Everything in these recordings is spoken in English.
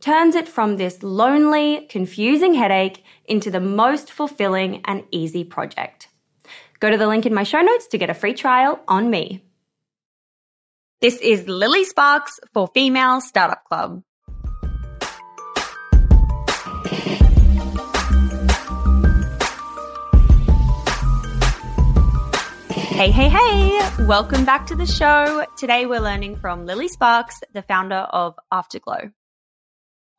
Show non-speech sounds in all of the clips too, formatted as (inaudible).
turns it from this lonely, confusing headache into the most fulfilling and easy project. Go to the link in my show notes to get a free trial on me. This is Lilly Sparks for Female Startup Club. Hey, hey, hey! Welcome back to the show. Today we're learning from Lilly Sparks, the founder of Afterglow.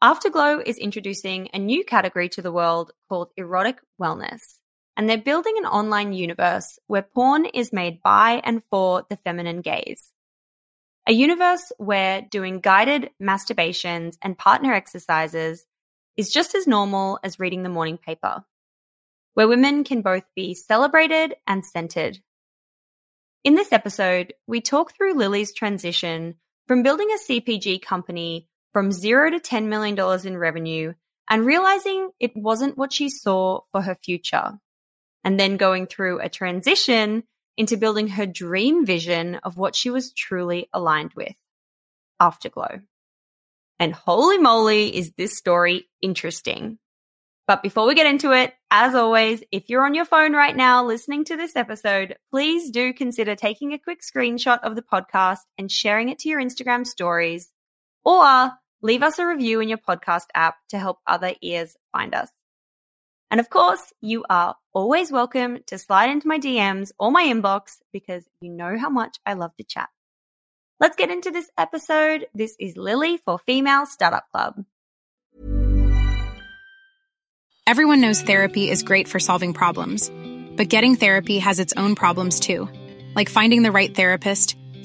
Afterglow is introducing a new category to the world called erotic wellness and they're building an online universe where porn is made by and for the feminine gaze. A universe where doing guided masturbations and partner exercises is just as normal as reading the morning paper, where women can both be celebrated and centered. In this episode, we talk through Lilly's transition from building a CPG company from zero to $10 million in revenue and realizing it wasn't what she saw for her future and then going through a transition into building her dream vision of what she was truly aligned with Afterglow. And holy moly, is this story interesting. But before we get into it, as always, if you're on your phone right now listening to this episode, please do consider taking a quick screenshot of the podcast and sharing it to your Instagram stories or leave us a review in your podcast app to help other ears find us. And of course, you are always welcome to slide into my DMs or my inbox because you know how much I love to chat. Let's get into this episode. This is Lilly for Female Startup Club. Everyone knows therapy is great for solving problems, but getting therapy has its own problems too, like finding the right therapist,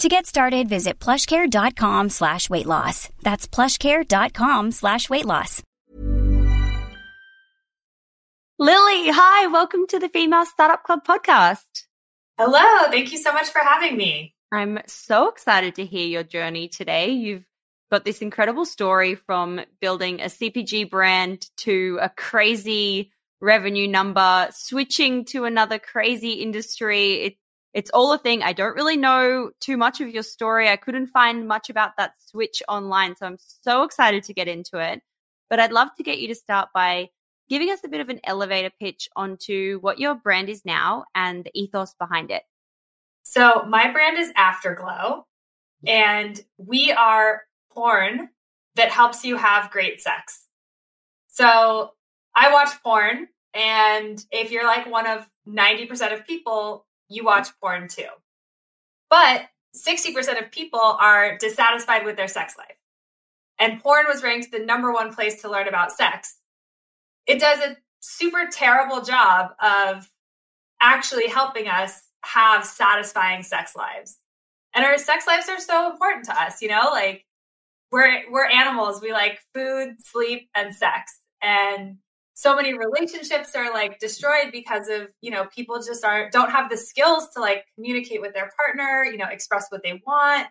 To get started, visit plushcare.com slash weight loss. That's plushcare.com slash weight loss. Lilly, hi, welcome to the Female Startup Club podcast. Hello, thank you so much for having me. I'm so excited to hear your journey today. You've got this incredible story from building a CPG brand to a crazy revenue number, switching to another crazy industry. It, it's all a thing. I don't really know too much of your story. I couldn't find much about that switch online. So I'm so excited to get into it. But I'd love to get you to start by giving us a bit of an elevator pitch onto what your brand is now and the ethos behind it. So, my brand is Afterglow, and we are porn that helps you have great sex. So, I watch porn, and if you're like one of 90% of people, you watch porn too. But 60% of people are dissatisfied with their sex life. And porn was ranked the number one place to learn about sex. It does a super terrible job of actually helping us have satisfying sex lives. And our sex lives are so important to us, you know, like we're we're animals. We like food, sleep, and sex. And so many relationships are like destroyed because of, you know, people just aren't don't have the skills to like communicate with their partner, you know, express what they want.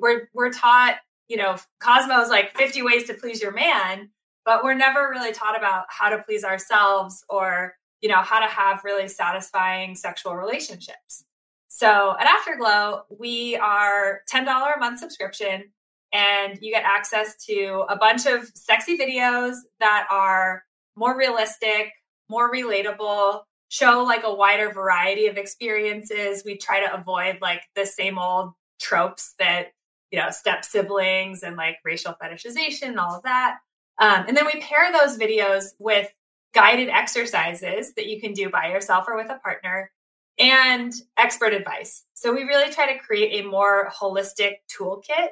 We're we're taught, you know, Cosmo is like 50 ways to please your man, but we're never really taught about how to please ourselves or you know, how to have really satisfying sexual relationships. So at Afterglow, we are $10 a month subscription and you get access to a bunch of sexy videos that are more realistic, more relatable, show like a wider variety of experiences. We try to avoid like the same old tropes that, you know, step siblings and like racial fetishization and all of that. Um, and then we pair those videos with guided exercises that you can do by yourself or with a partner, and expert advice. So we really try to create a more holistic toolkit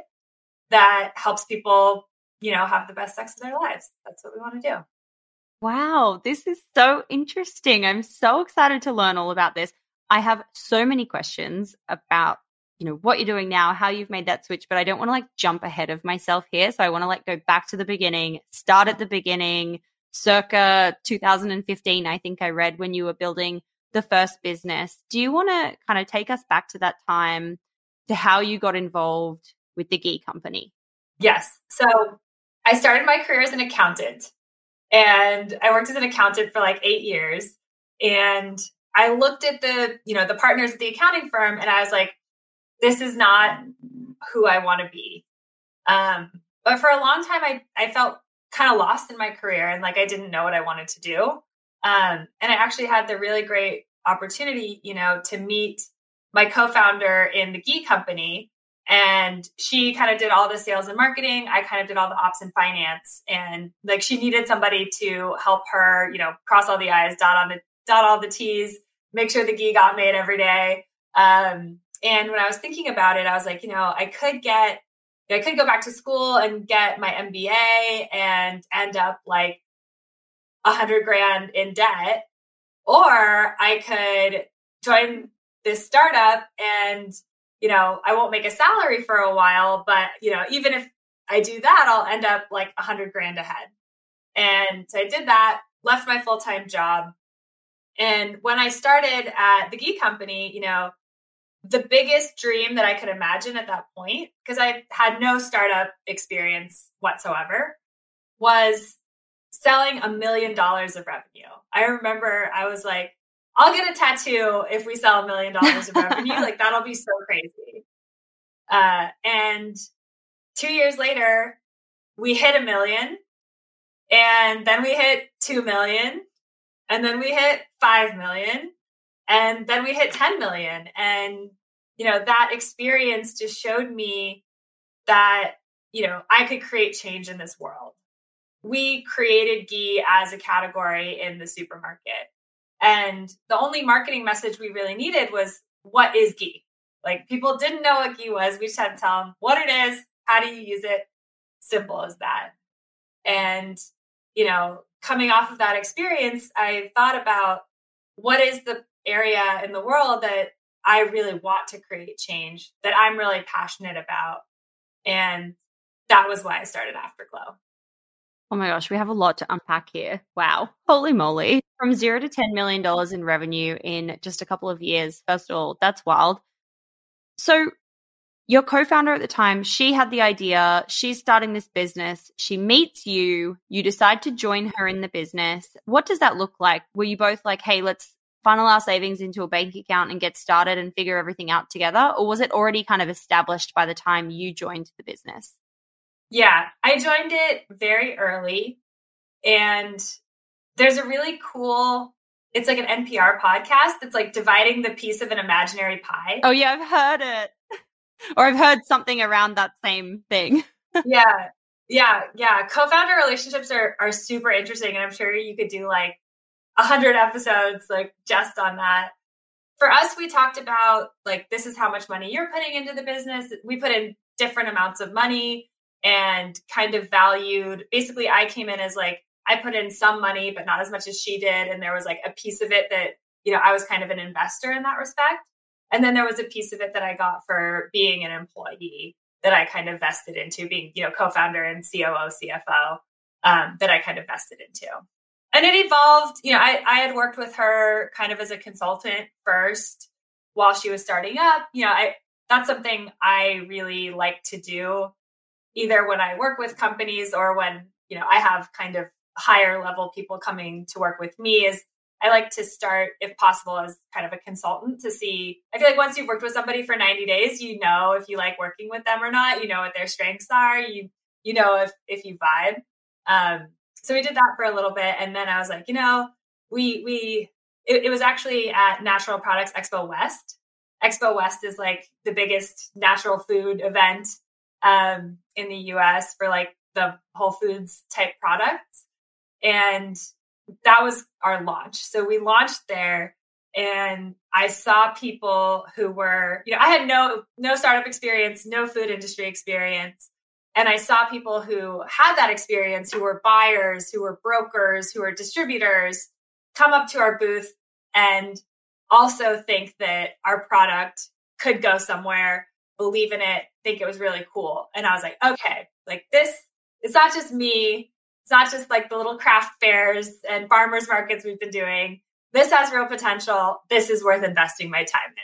that helps people, you know, have the best sex of their lives. That's what we want to do. Wow, this is so interesting. I'm so excited to learn all about this. I have so many questions about, you know, what you're doing now, how you've made that switch, but I don't want to like jump ahead of myself here. So I want to like go back to the beginning, start at the beginning, circa 2015, I think I read when you were building the first business. Do you want to kind of take us back to that time to how you got involved with the Ghee Company? Yes. So I started my career as an accountant and I worked as an accountant for like eight years. And I looked at the, you know, the partners at the accounting firm and I was like, this is not who I want to be. Um, but for a long time, I, I felt kind of lost in my career and like I didn't know what I wanted to do. Um, and I actually had the really great opportunity, you know, to meet my co-founder in the Ghee company. And she kind of did all the sales and marketing. I kind of did all the ops and finance. And like she needed somebody to help her, you know, cross all the I's, dot on the dot all the T's, make sure the Ghee got made every day. Um, and when I was thinking about it, I was like, you know, I could get I could go back to school and get my MBA and end up like a hundred grand in debt, or I could join this startup and you know I won't make a salary for a while, but you know even if I do that, I'll end up like a hundred grand ahead. And so I did that, left my full time job, and when I started at the Ghee Company, you know the biggest dream that I could imagine at that point, because I had no startup experience whatsoever, was selling a million dollars of revenue. I remember I was like, I'll get a tattoo if we sell a million dollars of revenue. (laughs) like, that'll be so crazy. Uh, and two years later, we hit a million And then we hit 2 million. And then we hit 5 million. And then we hit 10 million. And, you know, that experience just showed me that, you know, I could create change in this world. We created ghee as a category in the supermarket. And the only marketing message we really needed was what is ghee? Like people didn't know what ghee was. We just had to tell them what it is, how do you use it? Simple as that. And, you know, coming off of that experience, I thought about what is the area in the world that I really want to create change, that I'm really passionate about. And that was why I started Afterglow. Oh my gosh, we have a lot to unpack here. Wow. Holy moly. From zero to $10 million in revenue in just a couple of years. First of all, that's wild. So, your co founder at the time, she had the idea. She's starting this business. She meets you. You decide to join her in the business. What does that look like? Were you both like, hey, let's funnel our savings into a bank account and get started and figure everything out together? Or was it already kind of established by the time you joined the business? Yeah, I joined it very early. And there's a really cool, it's like an NPR podcast that's like dividing the piece of an imaginary pie. Oh, yeah, I've heard it. or I've heard something around that same thing. (laughs) yeah. Yeah. Yeah. Co founder relationships are, are super interesting. And I'm sure you could do like a hundred episodes like just on that. For us, we talked about like, this is how much money you're putting into the business. We put in different amounts of money and kind of valued. Basically, I came in as like, I put in some money, but not as much as she did. And there was like a piece of it that, you know, I was kind of an investor in that respect. And then there was a piece of it that I got for being an employee that I kind of vested into being, you know, co-founder and COO, CFO um, that I kind of vested into. And it evolved, you know, I, I had worked with her kind of as a consultant first while she was starting up. You know, I that's something I really like to do either when I work with companies or when, you know, I have kind of higher level people coming to work with me is I like to start, if possible, as kind of a consultant to see. I feel like once you've worked with somebody for 90 days, you know if you like working with them or not. You know what their strengths are. You you know if if you vibe. Um, so we did that for a little bit, and then I was like, you know, we we it, it was actually at Natural Products Expo West. Expo West is like the biggest natural food event um, in the US for like the Whole Foods type products. And that was our launch. So we launched there and I saw people who were, you know, I had no no startup experience, no food industry experience. And I saw people who had that experience, who were buyers, who were brokers, who were distributors, come up to our booth and also think that our product could go somewhere, believe in it, think it was really cool. And I was like, okay, like this, it's not just me. It's not just like the little craft fairs and farmers markets we've been doing. This has real potential. This is worth investing my time in.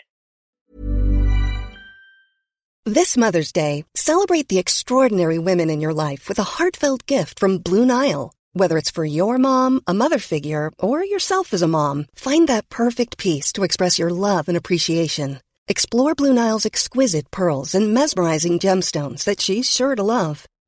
This Mother's Day, celebrate the extraordinary women in your life with a heartfelt gift from Blue Nile. Whether it's for your mom, a mother figure, or yourself as a mom, find that perfect piece to express your love and appreciation. Explore Blue Nile's exquisite pearls and mesmerizing gemstones that she's sure to love.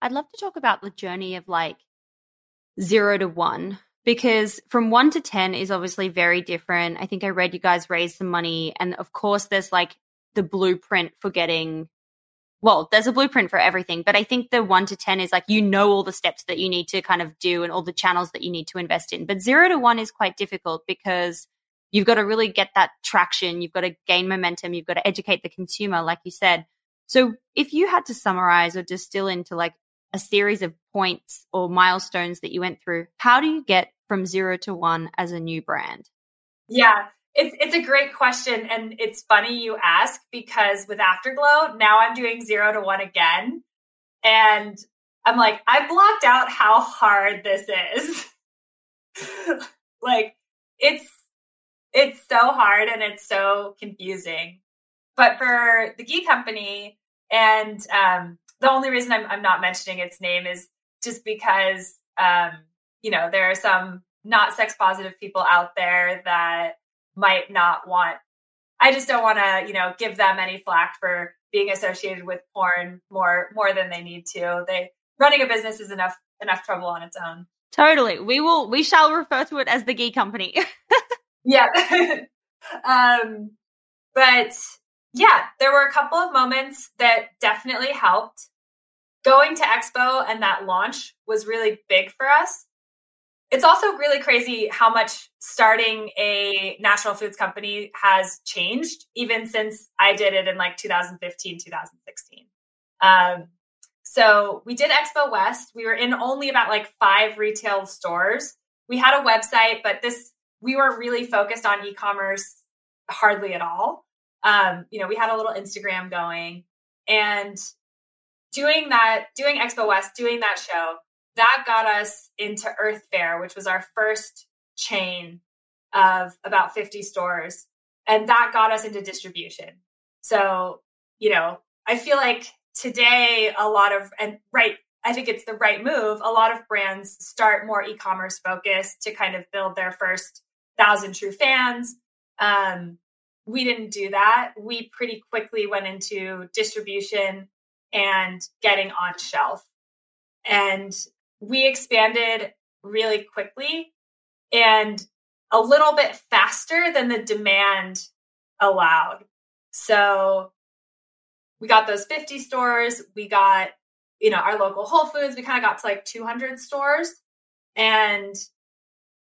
I'd love to talk about the journey of like zero to one because from one to 10 is obviously very different. I think I read you guys raised some money, and of course, there's like the blueprint for getting. Well, there's a blueprint for everything, but I think the one to 10 is like you know all the steps that you need to kind of do and all the channels that you need to invest in. But zero to one is quite difficult because you've got to really get that traction. You've got to gain momentum. You've got to educate the consumer, like you said. So if you had to summarize or distill into like a series of points or milestones that you went through, how do you get from zero to one as a new brand? Yeah, it's it's a great question, and it's funny you ask because with Afterglow now I'm doing zero to one again, and I'm like I blocked out how hard this is. (laughs) like it's it's so hard and it's so confusing. But for the Ghee Company, and um, the only reason I'm, I'm not mentioning its name is just because um, you know there are some not sex positive people out there that might not want i just don't want to you know give them any flack for being associated with porn more more than they need to. They running a business is enough enough trouble on its own. Totally. We will we shall refer to it as the Ghee company. (laughs) Yeah. (laughs) Um but yeah there were a couple of moments that definitely helped going to expo and that launch was really big for us it's also really crazy how much starting a national foods company has changed even since I did it in like 2015, 2016. Um, so we did Expo West. We were in only about like five retail stores. We had a website, but this we weren't really focused on e-commerce hardly at all. Um, you know, we had a little Instagram going and doing that, doing Expo West, doing that show that got us into Earth Fare, which was our first chain of about 50 stores. And that got us into distribution. So, you know, I feel like today a lot of, and right, I think it's the right move. A lot of brands start more e commerce focused to kind of build their first thousand true fans. Um, we didn't do that. We pretty quickly went into distribution and getting on shelf. And we expanded really quickly and a little bit faster than the demand allowed. So we got those 50 stores, we got, you know, our local Whole Foods, we kind of got to like 200 stores and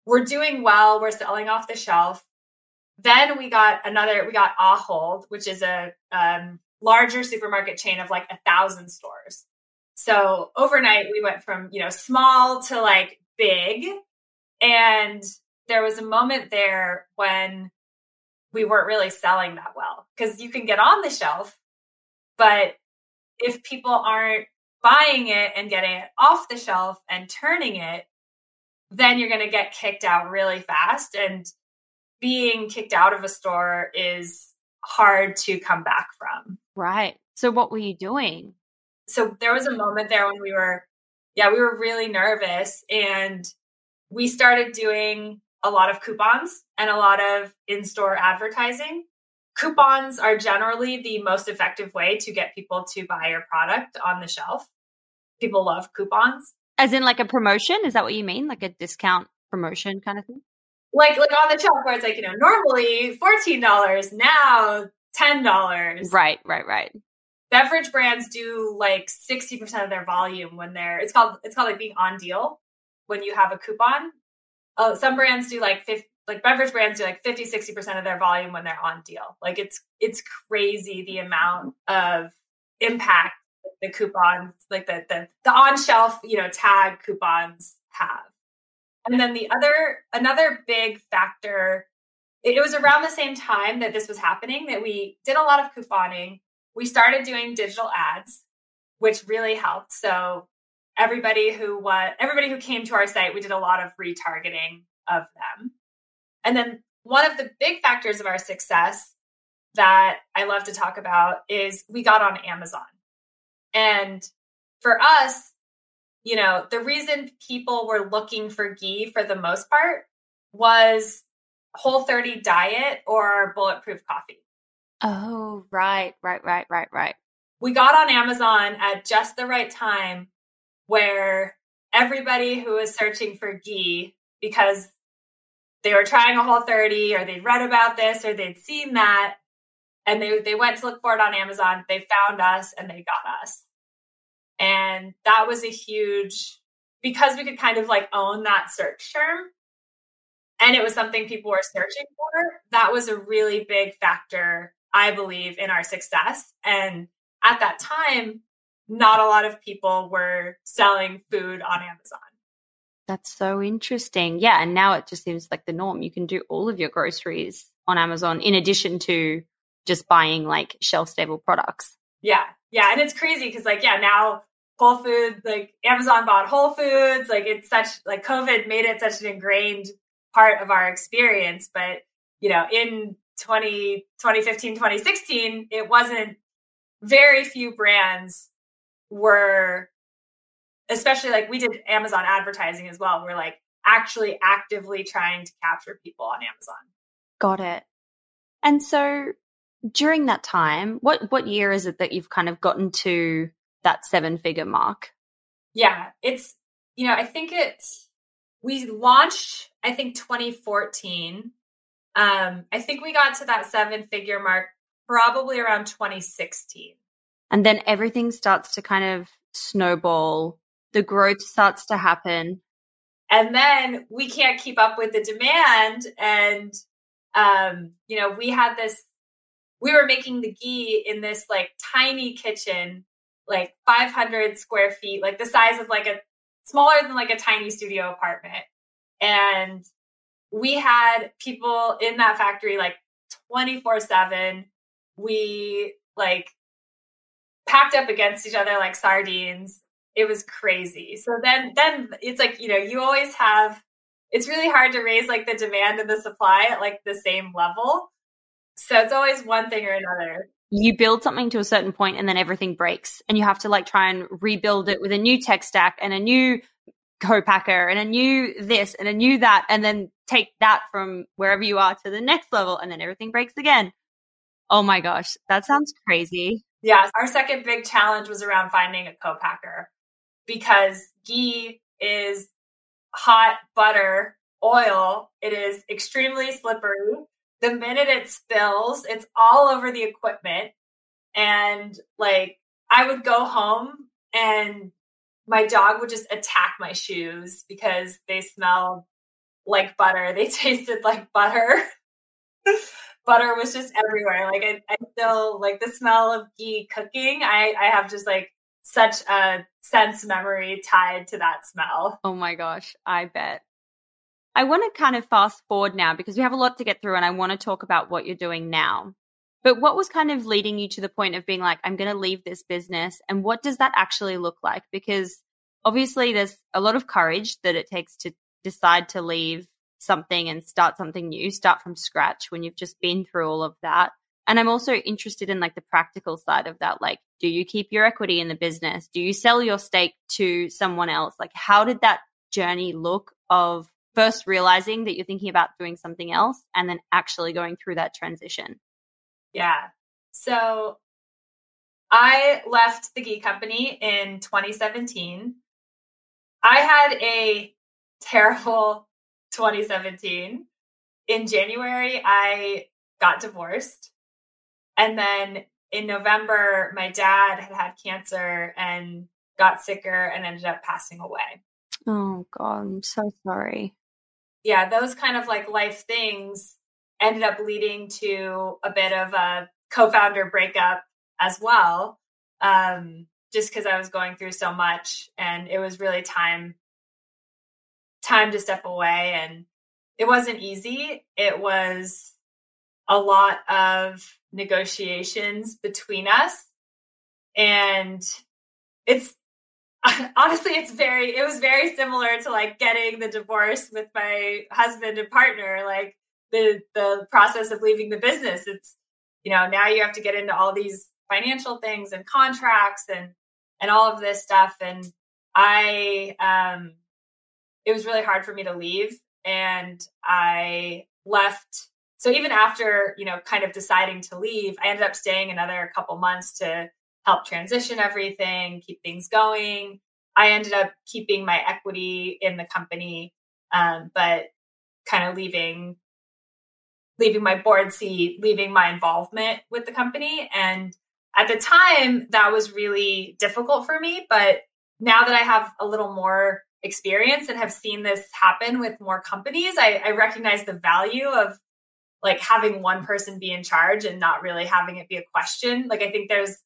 we're doing well, we're selling off the shelf. Then we got another, we got Ahold, which is a um, larger supermarket chain of like a thousand stores. So overnight, we went from, you know, small to like big. And there was a moment there when we weren't really selling that well because you can get on the shelf, but if people aren't buying it and getting it off the shelf and turning it, then you're going to get kicked out really fast. And being kicked out of a store is hard to come back from. Right. So, what were you doing? so there was a moment there when we were yeah we were really nervous and we started doing a lot of coupons and a lot of in-store advertising coupons are generally the most effective way to get people to buy your product on the shelf people love coupons as in like a promotion is that what you mean like a discount promotion kind of thing like like on the shelf where it's like you know normally $14 now $10 right right right beverage brands do like 60% of their volume when they're it's called it's called like being on deal when you have a coupon. Oh, some brands do like 50, like beverage brands do like 50 60% of their volume when they're on deal. Like it's it's crazy the amount of impact the coupons like the the, the on shelf, you know, tag coupons have. And then the other another big factor it was around the same time that this was happening that we did a lot of couponing. We started doing digital ads, which really helped. So everybody who was everybody who came to our site, we did a lot of retargeting of them. And then one of the big factors of our success that I love to talk about is we got on Amazon. And for us, you know, the reason people were looking for ghee for the most part was whole 30 diet or bulletproof coffee. Oh, right, right, right, right, right. We got on Amazon at just the right time where everybody who was searching for ghee because they were trying a whole 30 or they'd read about this or they'd seen that and they they went to look for it on Amazon, they found us and they got us. And that was a huge because we could kind of like own that search term and it was something people were searching for, that was a really big factor, I believe, in our success. And at that time, not a lot of people were selling food on Amazon. That's so interesting. Yeah. And now it just seems like the norm. You can do all of your groceries on Amazon in addition to just buying like shelf stable products. Yeah. Yeah. And it's crazy because, like, yeah, now Whole Foods, like Amazon bought Whole Foods. Like, it's such, like, COVID made it such an ingrained part of our experience. But, you know, in 20, 2015, 2016, it wasn't very few brands were, especially like we did Amazon advertising as well. We're like actually actively trying to capture people on Amazon. Got it. And so during that time, what what year is it that you've kind of gotten to that seven figure mark? Yeah, it's you know, I think it's we launched I think 2014. Um, I think we got to that seven figure mark probably around 2016. And then everything starts to kind of snowball. The growth starts to happen. And then we can't keep up with the demand. And, um, you know, we had this, we were making the ghee in this like tiny kitchen, like 500 square feet, like the size of like a smaller than like a tiny studio apartment. And we had people in that factory like 24 7. We like packed up against each other like sardines. It was crazy. So then then it's like, you know, you always have it's really hard to raise like the demand and the supply at like the same level. So it's always one thing or another. You build something to a certain point and then everything breaks and you have to like try and rebuild it with a new tech stack and a new co-packer and a new this and a new that and then take that from wherever you are to the next level and then everything breaks again. Oh my gosh, that sounds crazy. Yeah, our second big challenge was around finding a co-packer because ghee is hot butter oil. It is extremely slippery. The minute it spills, it's all over the equipment. And like I would go home and my dog would just attack my shoes because they smelled like butter. (laughs) They tasted like butter. (laughs) butter was just everywhere. Like I, I still like the smell of ghee cooking. I, I have just like such a sense memory tied to that smell. Oh my gosh, I bet. I want to kind of fast forward now because we have a lot to get through and I want to talk about what you're doing now. But what was kind of leading you to the point of being like, I'm going to leave this business? And what does that actually look like? Because obviously, there's a lot of courage that it takes to decide to leave something and start something new, start from scratch when you've just been through all of that. And I'm also interested in like the practical side of that. Like, do you keep your equity in the business? Do you sell your stake to someone else? Like, how did that journey look of first realizing that you're thinking about doing something else and then actually going through that transition? Yeah. So I left the ghee company in 2017. I had a terrible (laughs) 2017. In January, I got divorced. And then in November, my dad had had cancer and got sicker and ended up passing away. Oh God, I'm so sorry. Yeah, those kind of like life things ended up leading to a bit of a co-founder breakup as well. Um, just because I was going through so much and it was really time time to step away and it wasn't easy. It was a lot of negotiations between us and it's (laughs) honestly it's very it was very similar to like getting the divorce with my husband and partner like the the process of leaving the business. It's you know now you have to get into all these financial things and contracts and and all of this stuff. And i um it was really hard for me to leave. And i left so even after you know kind of deciding to leave i ended up staying another couple months to help transition everything keep things going i ended up keeping my equity in the company um, but kind of leaving leaving my board seat leaving my involvement with the company and at the time that was really difficult for me but now that i have a little more experience and have seen this happen with more companies I, I recognize the value of like having one person be in charge and not really having it be a question. Like I think there's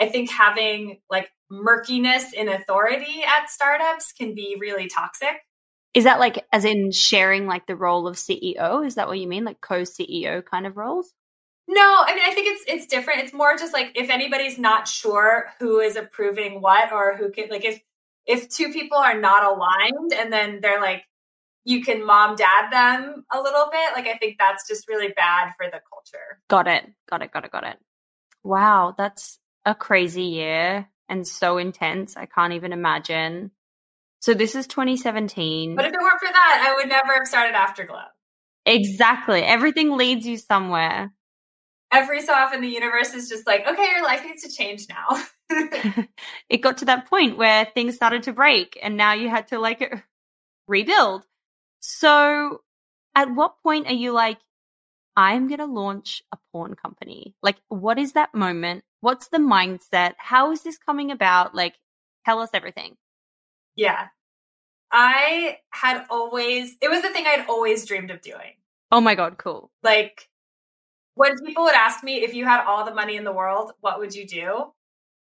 I think having like murkiness in authority at startups can be really toxic. Is that like as in sharing like the role of CEO? Is that what you mean? Like co-CEO kind of roles? No, I mean I think it's it's different. It's more just like if anybody's not sure who is approving what or who can like if if two people are not aligned and then they're like you can mom dad them a little bit. Like I think that's just really bad for the culture. Got it. Got it. Got it. Got it. Wow, that's a crazy year and so intense. I can't even imagine. So this is 2017. But if it weren't for that, I would never have started Afterglow. Exactly. Everything leads you somewhere. Every so often the universe is just like, okay, your life needs to change now. (laughs) (laughs) it got to that point where things started to break and now you had to like (laughs) rebuild. So, at what point are you like, I'm going to launch a porn company? Like, what is that moment? What's the mindset? How is this coming about? Like, tell us everything. Yeah. I had always, it was the thing I'd always dreamed of doing. Oh my God, cool. Like, when people would ask me if you had all the money in the world, what would you do?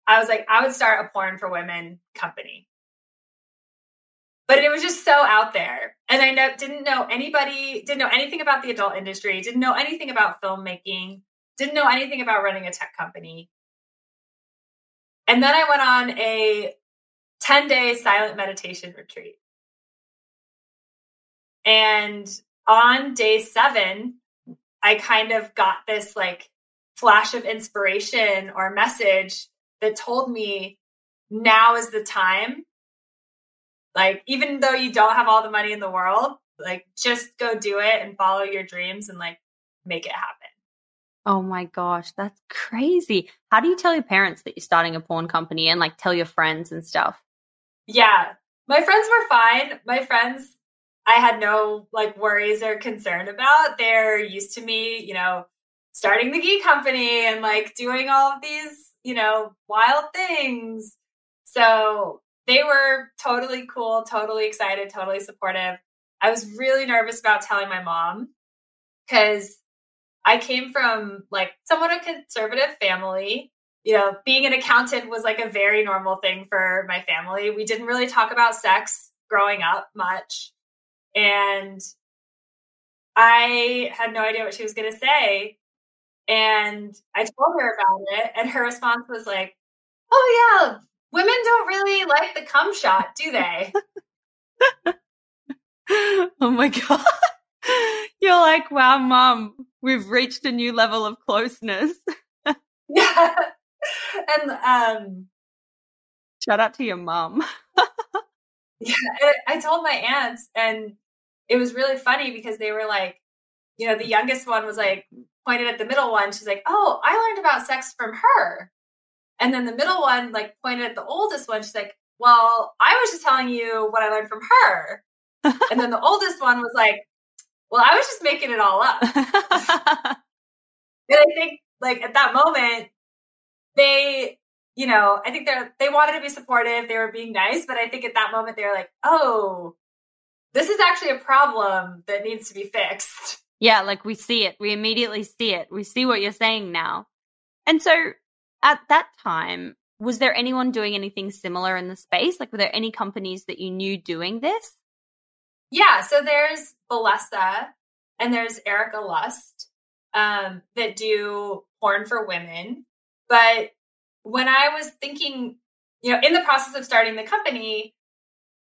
I was like, I would start a porn for women company but it was just so out there and i know, didn't know anybody didn't know anything about the adult industry didn't know anything about filmmaking didn't know anything about running a tech company and then i went on a 10 day silent meditation retreat and on day seven i kind of got this like flash of inspiration or message that told me now is the time like, even though you don't have all the money in the world, like, just go do it and follow your dreams and like make it happen. Oh my gosh, that's crazy. How do you tell your parents that you're starting a porn company and like tell your friends and stuff? Yeah, my friends were fine. My friends, I had no like worries or concern about. They're used to me, you know, starting the ghee company and like doing all of these, you know, wild things. So they were totally cool, totally excited, totally supportive. I was really nervous about telling my mom because I came from like somewhat a conservative family. You know, being an accountant was like a very normal thing for my family. We didn't really talk about sex growing up much. And I had no idea what she was going to say. And I told her about it. And her response was like, Oh, yeah, women don't really like the cum shot, do they? (laughs) oh my god. (laughs) You're like, wow, mom, we've reached a new level of closeness. yeah. (laughs) And um shout out to your mom. (laughs) yeah, I told my aunts and it was really funny because they were like, you know, the youngest one was like pointed at the middle one. She's like, "Oh, I learned about sex from her." And then the middle one like pointed at the oldest one. She's like, Well, I was just telling you what I learned from her. and then the oldest one was like, Well, I was just making it all up. (laughs) and I think like at that moment, they you know, I think they're they wanted to be supportive, they were being nice, but I think at that moment they were like, "Oh, this is actually a problem that needs to be fixed." Yeah, like we see it. We immediately see it. We see what you're saying now. And so at that time, was there anyone doing anything similar in the space? Like, were there any companies that you knew doing this? Yeah, so there's Bellesa and there's Erika Lust um, that do porn for women. But when I was thinking, you know, in the process of starting the company,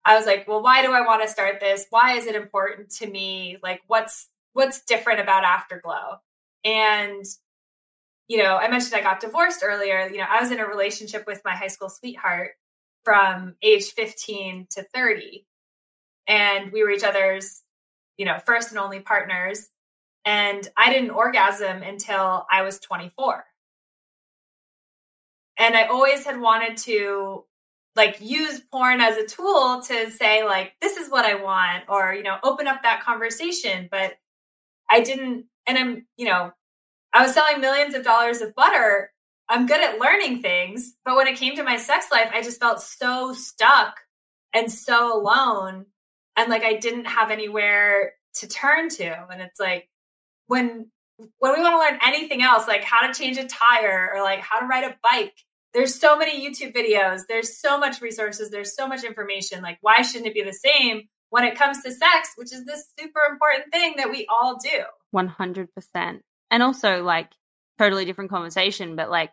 I was like, well, why do I want to start this? Why is it important to me? Like, what's what's different about Afterglow? And you know, I mentioned I got divorced earlier. You know, I was in a relationship with my high school sweetheart from age 15 to 30. And we were each other's, you know, first and only partners. And I didn't orgasm until I was 24. And I always had wanted to like use porn as a tool to say like this is what I want or you know open up that conversation but I didn't and I'm you know I was selling millions of dollars of butter. I'm good at learning things, but when it came to my sex life, I just felt so stuck and so alone and like I didn't have anywhere to turn to. And it's like when when we want to learn anything else, like how to change a tire or like how to ride a bike, there's so many YouTube videos, there's so much resources, there's so much information. Like why shouldn't it be the same when it comes to sex, which is this super important thing that we all do? 100% and also like totally different conversation, but like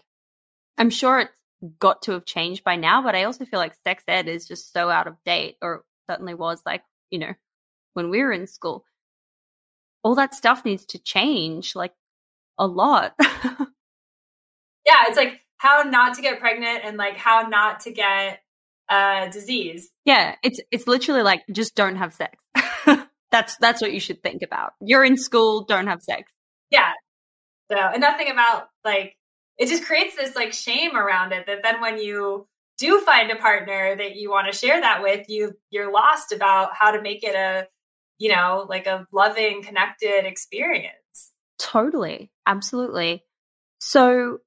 I'm sure it's got to have changed by now, but I also feel like sex ed is just so out of date, or certainly was like, you know, when we were in school. All that stuff needs to change like a lot. (laughs) yeah, it's like how not to get pregnant and like how not to get uh disease. Yeah, it's it's literally like just don't have sex. (laughs) that's that's what you should think about. You're in school, don't have sex. Yeah, so, and nothing about like, it just creates this like shame around it that then when you do find a partner that you want to share that with, you you're lost about how to make it a, you know, like a loving, connected experience. Totally. Absolutely. So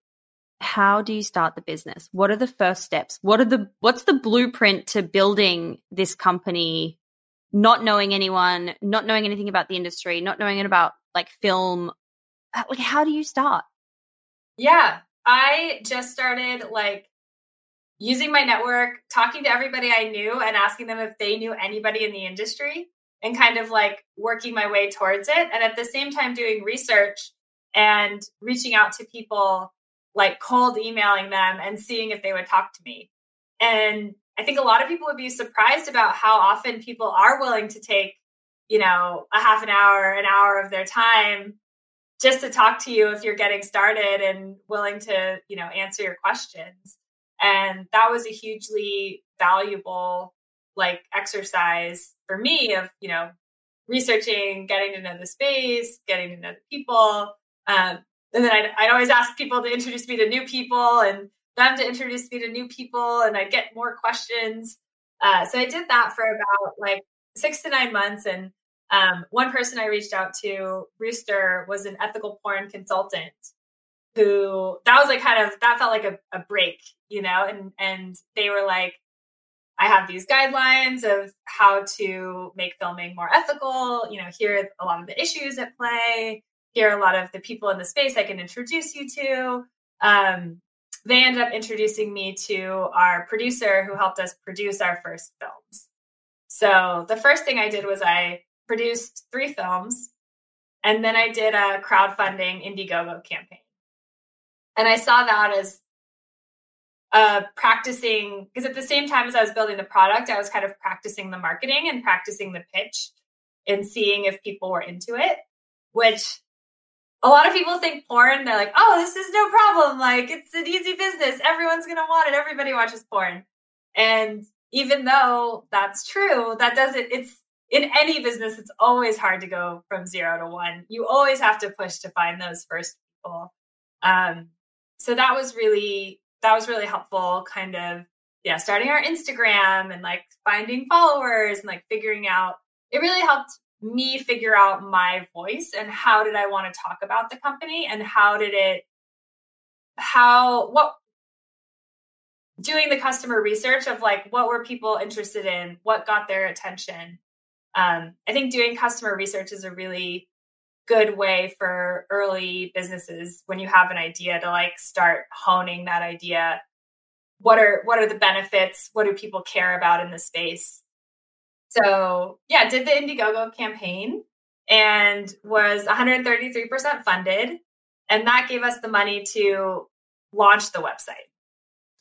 how do you start the business? What are the first steps? What are the what's the blueprint to building this company not knowing anyone, not knowing anything about the industry, not knowing it about like film like how do you start? Yeah, I just started like using my network, talking to everybody I knew and asking them if they knew anybody in the industry and kind of like working my way towards it and at the same time doing research and reaching out to people like cold emailing them and seeing if they would talk to me. And I think a lot of people would be surprised about how often people are willing to take, you know, a half an hour, an hour of their time just to talk to you if you're getting started and willing to, you know, answer your questions. And that was a hugely valuable like exercise for me of, you know, researching, getting to know the space, getting to know the people. Um, and then I'd, I'd always ask people to introduce me to new people and them to introduce me to new people and I'd get more questions. Uh, so I did that for about like six to nine months and um, one person I reached out to, Rooster, was an ethical porn consultant who that was like kind of that felt like a, a break, you know, and and they were like, I have these guidelines of how to make filming more ethical. You know, here are a lot of the issues at play. Here are a lot of the people in the space I can introduce you to. Um, they ended up introducing me to our producer who helped us produce our first films. So the first thing I did was I produced three films, and then I did a crowdfunding Indiegogo campaign. And I saw that as uh, practicing, because at the same time as I was building the product, I was kind of practicing the marketing and practicing the pitch and seeing if people were into it, which a lot of people think porn, they're like, oh, this is no problem. Like, it's an easy business. Everyone's going to want it. Everybody watches porn. And even though that's true, that doesn't, it's, in any business, it's always hard to go from zero to one. You always have to push to find those first people. Um, so that was really that was really helpful. Kind of yeah, starting our Instagram and like finding followers and like figuring out. It really helped me figure out my voice and how did I want to talk about the company and how did it how what doing the customer research of like what were people interested in, what got their attention. Um, I think doing customer research is a really good way for early businesses when you have an idea to like start honing that idea. What are what are the benefits? What do people care about in the space? So yeah, did the Indiegogo campaign and was 133% funded. And that gave us the money to launch the website.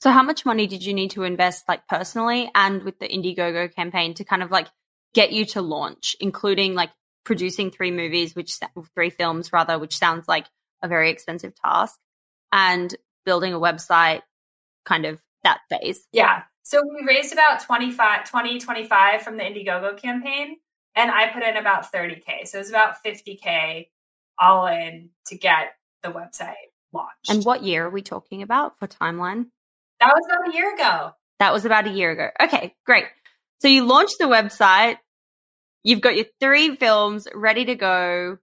So how much money did you need to invest like personally and with the Indiegogo campaign to kind of like get you to launch, including like producing three movies, which three films rather, which sounds like a very expensive task, and building a website, kind of that phase. Yeah. So we raised about 25, 20, 25 from the Indiegogo campaign, and I put in about 30K. So it was about 50K all in to get the website launched. And what year are we talking about for timeline? That was about a year ago. That was about a year ago. Okay, great. So you launched the website. You've got your three films ready to go.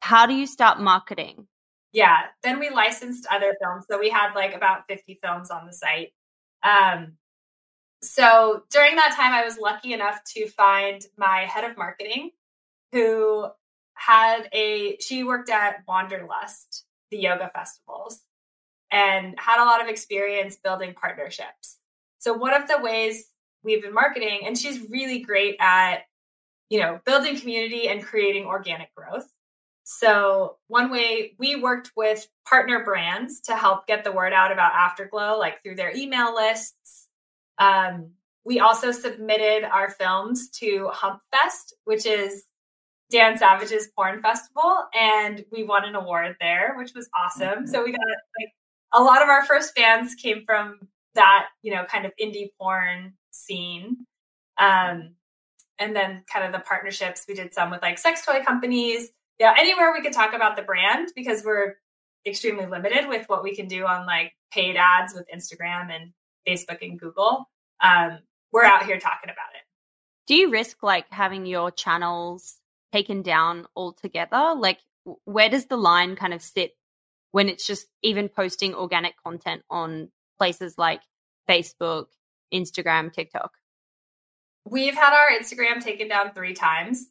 How do you start marketing? Yeah, then we licensed other films. So we had like about 50 films on the site. Um, so during that time, I was lucky enough to find my head of marketing who had a, she worked at Wanderlust, the yoga festivals, and had a lot of experience building partnerships. So one of the ways we've been marketing, and she's really great at you know, building community and creating organic growth. So, one way we worked with partner brands to help get the word out about Afterglow, like through their email lists. Um, we also submitted our films to Humpfest, which is Dan Savage's porn festival, and we won an award there, which was awesome. So we got like a lot of our first fans came from that, you know, kind of indie porn scene. Um, and then kind of the partnerships we did some with like sex toy companies. Yeah anywhere we could talk about the brand because we're extremely limited with what we can do on like paid ads with instagram and facebook and google. Um, we're out here talking about it. Do you risk like having your channels taken down altogether? Like where does the line kind of sit when it's just even posting organic content on places like facebook instagram tiktok We've had our Instagram taken down three times.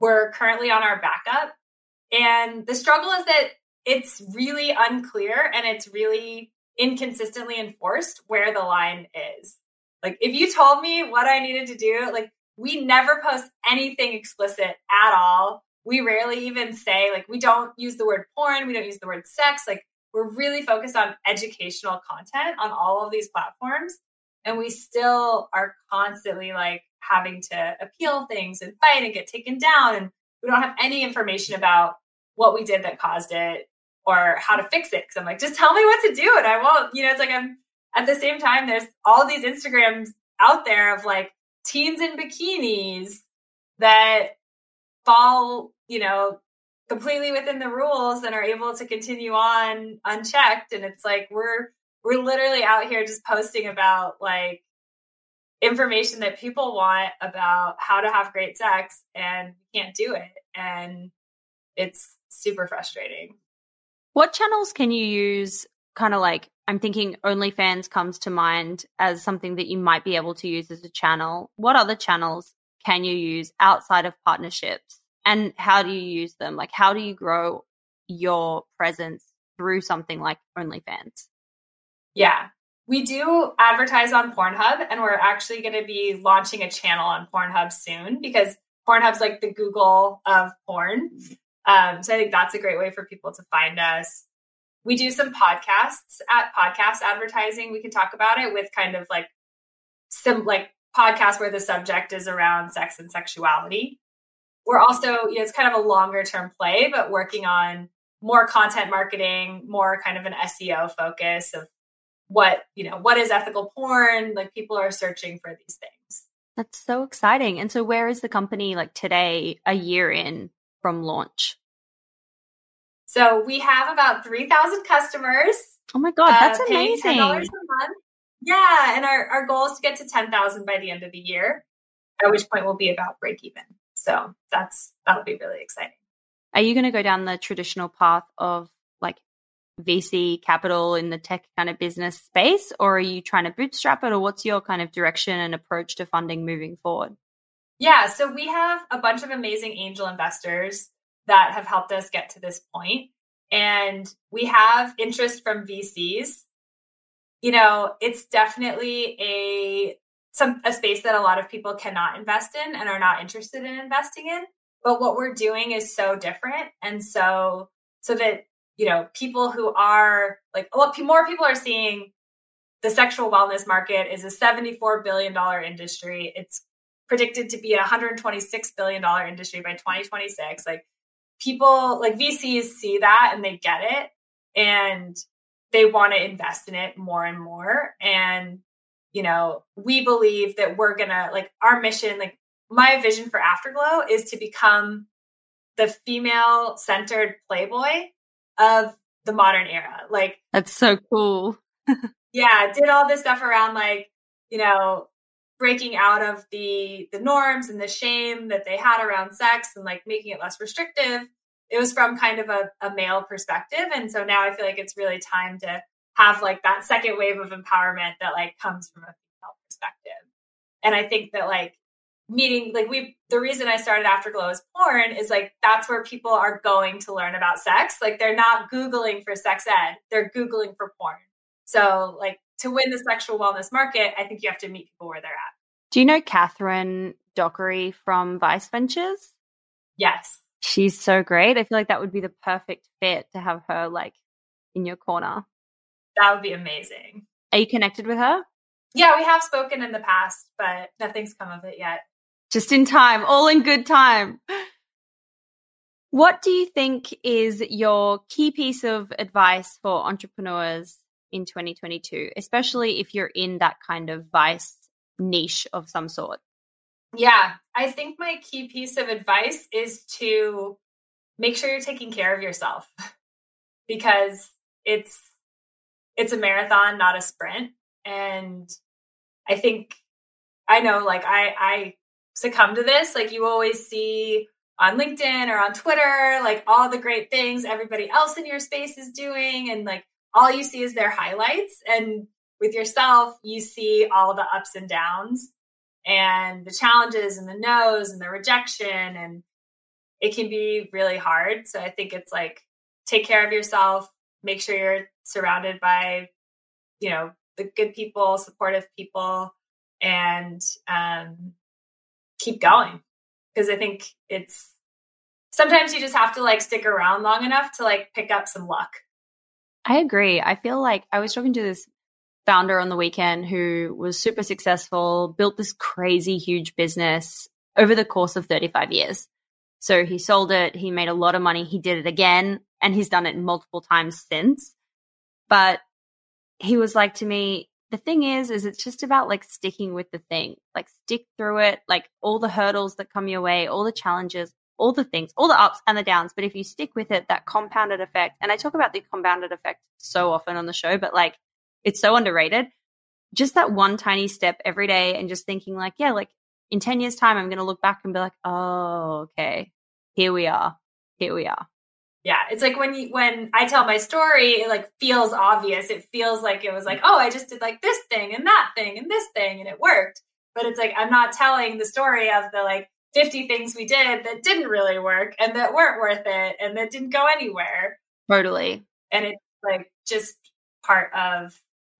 We're currently on our backup. And the struggle is that it's really unclear and it's really inconsistently enforced where the line is. Like, if you told me what I needed to do, like, we never post anything explicit at all. We rarely even say, like, we don't use the word porn, we don't use the word sex. Like, we're really focused on educational content on all of these platforms and we still are constantly like having to appeal things and fight and get taken down. And we don't have any information about what we did that caused it or how to fix it. Because i'm like just tell me what to do and i won't. You know it's like i'm at the same time there's all these instagrams out there of like teens in bikinis that fall you know completely within the rules and are able to continue on unchecked. And it's like we're we're literally out here just posting about like information that people want about how to have great sex and can't do it. And it's super frustrating. What channels can you use? Kind of like i'm thinking onlyfans comes to mind as something that you might be able to use as a channel. What other channels can you use outside of partnerships? And how do you use them? Like how do you grow your presence through something like onlyfans yeah. We do advertise on Pornhub, and we're actually going to be launching a channel on Pornhub soon because Pornhub's like the Google of porn. Um, so I think that's a great way for people to find us. We do some podcasts at podcast advertising. We can talk about it with kind of like some like podcasts where the subject is around sex and sexuality. We're also, you know, it's kind of a longer term play, but working on more content marketing, more kind of an SEO focus of what you know what is ethical porn? Like people are searching for these things. That's so exciting. And so where is the company like today a year in from launch? So we have about 3000 customers. Oh my god that's uh, amazing. $10 a month. yeah and our, our goal is to get to 10000 by the end of the year at which point we'll be about break even so that's that'll be really exciting. Are you going to go down the traditional path of VC capital in the tech kind of business space, or are you trying to bootstrap it, or what's your kind of direction and approach to funding moving forward? Yeah, so we have a bunch of amazing angel investors that have helped us get to this point, and we have interest from VCs. You know, it's definitely a some a space that a lot of people cannot invest in and are not interested in investing in. But what we're doing is so different, and so so that you know people who are like a lot more people are seeing the sexual wellness market is a 74 billion dollar industry. It's predicted to be a 126 billion dollar industry by 2026. Like people like VCs see that and they get it and they want to invest in it more and more and you know, we believe that we're going to like our mission like my vision for Afterglow is to become the female centered playboy of the modern era. Like That's so cool. yeah, did all this stuff around like, you know, breaking out of the the norms and the shame that they had around sex and like making it less restrictive. It was from kind of a, a male perspective. And so now I feel like it's really time to have like that second wave of empowerment that like comes from a female perspective. And I think that like meeting like we the reason I started Afterglow is porn is like that's where people are going to learn about sex. Like they're not Googling for sex ed, they're Googling for porn. So like to win the sexual wellness market, I think you have to meet people where they're at. Do you know Catherine Dockery from Vice Ventures? Yes. She's so great. I feel like that would be the perfect fit to have her like in your corner. That would be amazing. Are you connected with her? Yeah, we have spoken in the past, but nothing's come of it yet. Just in time, all in good time. What do you think is your key piece of advice for entrepreneurs in 2022, especially if you're in that kind of vice niche of some sort? Yeah, I think my key piece of advice is to make sure you're taking care of yourself (laughs) because it's it's a marathon, not a sprint. And I think I know like I I succumb to this. Like you always see on LinkedIn or on Twitter, like all the great things everybody else in your space is doing. And like all you see is their highlights. And with yourself, you see all the ups and downs and the challenges and the no's and the rejection. And it can be really hard. So I think it's like take care of yourself, make sure you're surrounded by, you know, the good people, supportive people, and um, keep going. Because I think it's sometimes you just have to like stick around long enough to like pick up some luck. I agree. I feel like I was talking to this founder on the weekend who was super successful, built this crazy huge business over the course of 35 years. So he sold it, he made a lot of money, he did it again, and he's done it multiple times since. But he was like to me, the thing is, is it's just about like sticking with the thing, like stick through it, like all the hurdles that come your way, all the challenges, all the things, all the ups and the downs. But if you stick with it, that compounded effect, and I talk about the compounded effect so often on the show, but like it's so underrated. Just that one tiny step every day and just thinking like, yeah, like in 10 years time, I'm going to look back and be like, oh, okay, here we are. Here we are. Yeah, it's like when you when I tell my story, it like feels obvious. It feels like it was like, oh, I just did like this thing and that thing and this thing and it worked. But it's like I'm not telling the story of the like 50 things we did that didn't really work and that weren't worth it and that didn't go anywhere. Totally. And it's like just part of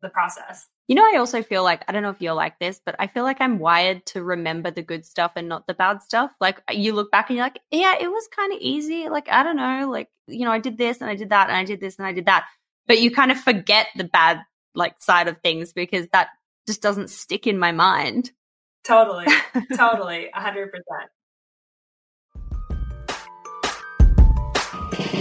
the process. You know, I also feel like, I don't know if you're like this, but I feel like I'm wired to remember the good stuff and not the bad stuff. Like, uh, you look back and you're like, yeah, it was kind of easy. Like, I don't know, like, you know, I did this and I did that and I did this and I did that. But you kind of forget the bad, like, side of things because that just doesn't stick in my mind. Totally. (laughs) totally. 100%.